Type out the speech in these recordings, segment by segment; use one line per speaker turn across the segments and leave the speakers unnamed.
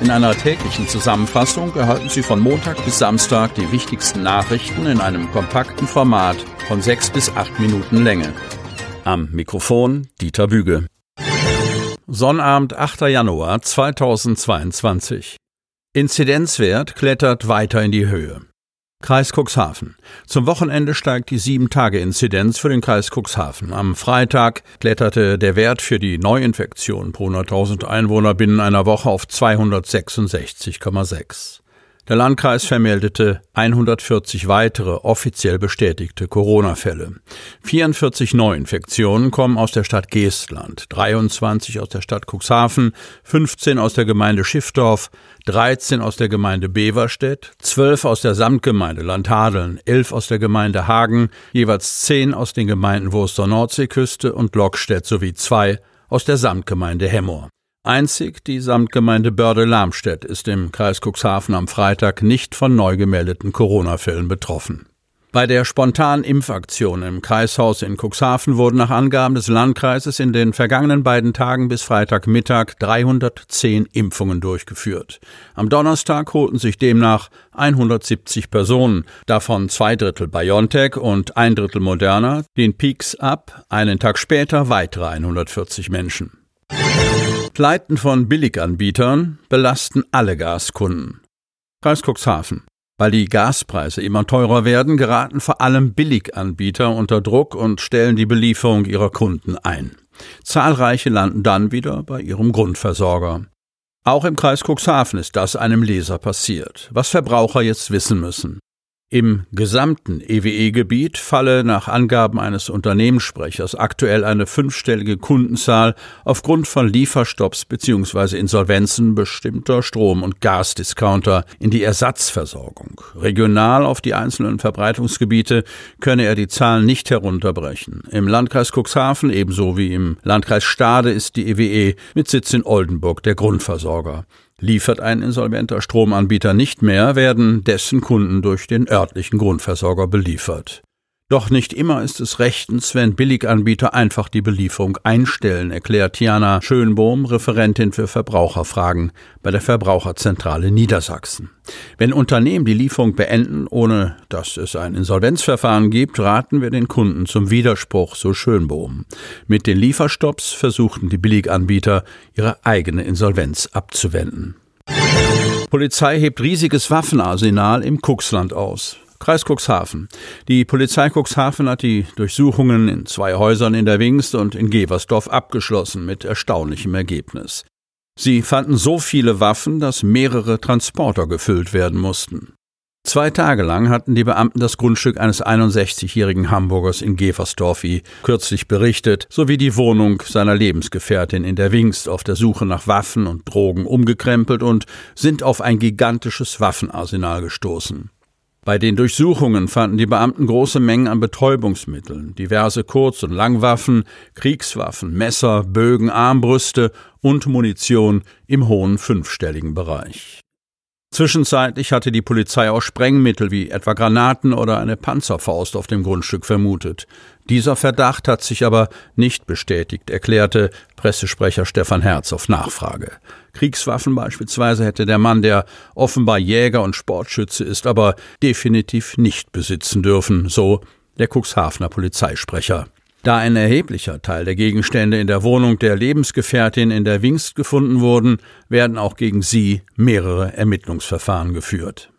In einer täglichen Zusammenfassung erhalten Sie von Montag bis Samstag die wichtigsten Nachrichten in einem kompakten Format von sechs bis acht Minuten Länge. Am Mikrofon Dieter Büge. Sonnabend, 8. Januar 2022. Inzidenzwert klettert weiter in die Höhe. Kreis Cuxhaven. Zum Wochenende steigt die 7-Tage-Inzidenz für den Kreis Cuxhaven. Am Freitag kletterte der Wert für die Neuinfektion pro 100.000 Einwohner binnen einer Woche auf 266,6. Der Landkreis vermeldete 140 weitere offiziell bestätigte Corona-Fälle. 44 Neuinfektionen kommen aus der Stadt Geestland, 23 aus der Stadt Cuxhaven, 15 aus der Gemeinde Schiffdorf, 13 aus der Gemeinde Beverstedt, 12 aus der Samtgemeinde Landhadeln, 11 aus der Gemeinde Hagen, jeweils 10 aus den Gemeinden Wurster Nordseeküste und Lockstedt sowie 2 aus der Samtgemeinde Hemmoor. Einzig die Samtgemeinde Börde-Lamstedt ist im Kreis Cuxhaven am Freitag nicht von neu gemeldeten Corona-Fällen betroffen. Bei der spontanen Impfaktion im Kreishaus in Cuxhaven wurden nach Angaben des Landkreises in den vergangenen beiden Tagen bis Freitagmittag 310 Impfungen durchgeführt. Am Donnerstag holten sich demnach 170 Personen, davon zwei Drittel BioNTech und ein Drittel Moderna, den Peaks ab, einen Tag später weitere 140 Menschen. Pleiten von Billiganbietern belasten alle Gaskunden. Kreis Cuxhaven. Weil die Gaspreise immer teurer werden, geraten vor allem Billiganbieter unter Druck und stellen die Belieferung ihrer Kunden ein. Zahlreiche landen dann wieder bei ihrem Grundversorger. Auch im Kreis Cuxhaven ist das einem Leser passiert, was Verbraucher jetzt wissen müssen. Im gesamten EWE-Gebiet falle nach Angaben eines Unternehmenssprechers aktuell eine fünfstellige Kundenzahl aufgrund von Lieferstopps bzw. Insolvenzen bestimmter Strom- und Gasdiscounter in die Ersatzversorgung. Regional auf die einzelnen Verbreitungsgebiete könne er die Zahlen nicht herunterbrechen. Im Landkreis Cuxhaven ebenso wie im Landkreis Stade ist die EWE mit Sitz in Oldenburg der Grundversorger. Liefert ein insolventer Stromanbieter nicht mehr, werden dessen Kunden durch den örtlichen Grundversorger beliefert. Doch nicht immer ist es rechtens, wenn Billiganbieter einfach die Belieferung einstellen, erklärt Tiana Schönbohm, Referentin für Verbraucherfragen bei der Verbraucherzentrale Niedersachsen. Wenn Unternehmen die Lieferung beenden, ohne dass es ein Insolvenzverfahren gibt, raten wir den Kunden zum Widerspruch, so Schönbohm. Mit den Lieferstopps versuchten die Billiganbieter, ihre eigene Insolvenz abzuwenden. Polizei hebt riesiges Waffenarsenal im Kuxland aus. Kreis Cuxhaven. Die Polizei Cuxhaven hat die Durchsuchungen in zwei Häusern in der Wingst und in Geversdorf abgeschlossen mit erstaunlichem Ergebnis. Sie fanden so viele Waffen, dass mehrere Transporter gefüllt werden mussten. Zwei Tage lang hatten die Beamten das Grundstück eines 61-jährigen Hamburgers in Geversdorf, wie kürzlich berichtet, sowie die Wohnung seiner Lebensgefährtin in der Wingst auf der Suche nach Waffen und Drogen umgekrempelt und sind auf ein gigantisches Waffenarsenal gestoßen. Bei den Durchsuchungen fanden die Beamten große Mengen an Betäubungsmitteln, diverse Kurz- und Langwaffen, Kriegswaffen, Messer, Bögen, Armbrüste und Munition im hohen fünfstelligen Bereich. Zwischenzeitlich hatte die Polizei auch Sprengmittel wie etwa Granaten oder eine Panzerfaust auf dem Grundstück vermutet. Dieser Verdacht hat sich aber nicht bestätigt, erklärte Pressesprecher Stefan Herz auf Nachfrage. Kriegswaffen beispielsweise hätte der Mann, der offenbar Jäger und Sportschütze ist, aber definitiv nicht besitzen dürfen, so der Cuxhavener Polizeisprecher. Da ein erheblicher Teil der Gegenstände in der Wohnung der Lebensgefährtin in der Wingst gefunden wurden, werden auch gegen sie mehrere Ermittlungsverfahren geführt.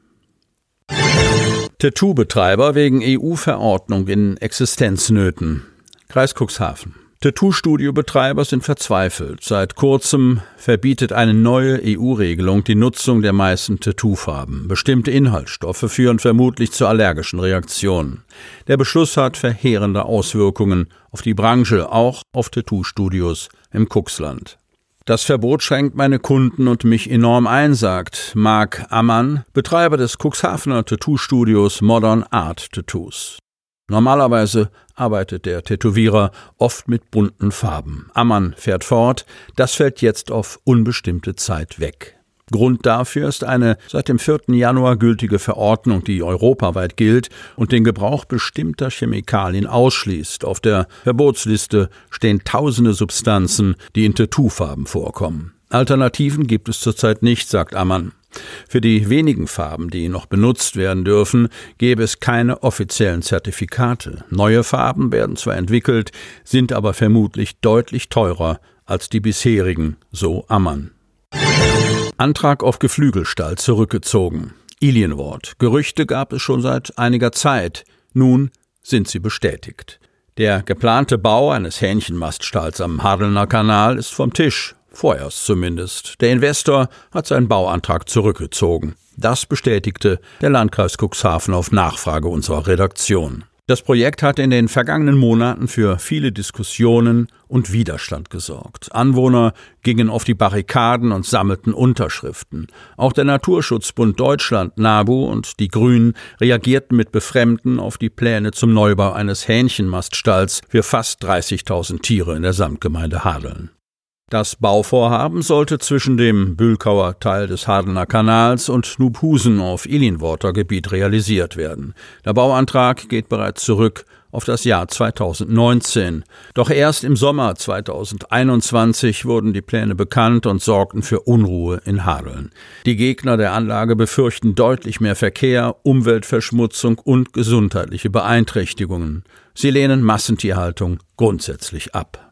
Tattoo-Betreiber wegen EU-Verordnung in Existenznöten. Kreis Cuxhaven. Tattoo-Studio-Betreiber sind verzweifelt. Seit kurzem verbietet eine neue EU-Regelung die Nutzung der meisten Tattoo-Farben. Bestimmte Inhaltsstoffe führen vermutlich zu allergischen Reaktionen. Der Beschluss hat verheerende Auswirkungen auf die Branche, auch auf Tattoo-Studios im Cuxland. Das Verbot schränkt meine Kunden und mich enorm ein, sagt Marc Ammann, Betreiber des Cuxhavener Tattoo-Studios Modern Art Tattoos. Normalerweise arbeitet der Tätowierer oft mit bunten Farben. Ammann fährt fort, das fällt jetzt auf unbestimmte Zeit weg. Grund dafür ist eine seit dem 4. Januar gültige Verordnung, die europaweit gilt und den Gebrauch bestimmter Chemikalien ausschließt. Auf der Verbotsliste stehen tausende Substanzen, die in Tattoofarben vorkommen. Alternativen gibt es zurzeit nicht, sagt Ammann. Für die wenigen Farben, die noch benutzt werden dürfen, gäbe es keine offiziellen Zertifikate. Neue Farben werden zwar entwickelt, sind aber vermutlich deutlich teurer als die bisherigen, so Ammann. Antrag auf Geflügelstall zurückgezogen. Ilienwort. Gerüchte gab es schon seit einiger Zeit. Nun sind sie bestätigt. Der geplante Bau eines Hähnchenmaststalls am Hadelner Kanal ist vom Tisch. Vorerst zumindest. Der Investor hat seinen Bauantrag zurückgezogen. Das bestätigte der Landkreis Cuxhaven auf Nachfrage unserer Redaktion. Das Projekt hat in den vergangenen Monaten für viele Diskussionen und Widerstand gesorgt. Anwohner gingen auf die Barrikaden und sammelten Unterschriften. Auch der Naturschutzbund Deutschland, NABU und die Grünen reagierten mit Befremden auf die Pläne zum Neubau eines Hähnchenmaststalls für fast 30.000 Tiere in der Samtgemeinde Hadeln. Das Bauvorhaben sollte zwischen dem Bülkauer Teil des Hardener Kanals und Nubhusen auf Ilinworter Gebiet realisiert werden. Der Bauantrag geht bereits zurück auf das Jahr 2019. Doch erst im Sommer 2021 wurden die Pläne bekannt und sorgten für Unruhe in Hadeln. Die Gegner der Anlage befürchten deutlich mehr Verkehr, Umweltverschmutzung und gesundheitliche Beeinträchtigungen. Sie lehnen Massentierhaltung grundsätzlich ab.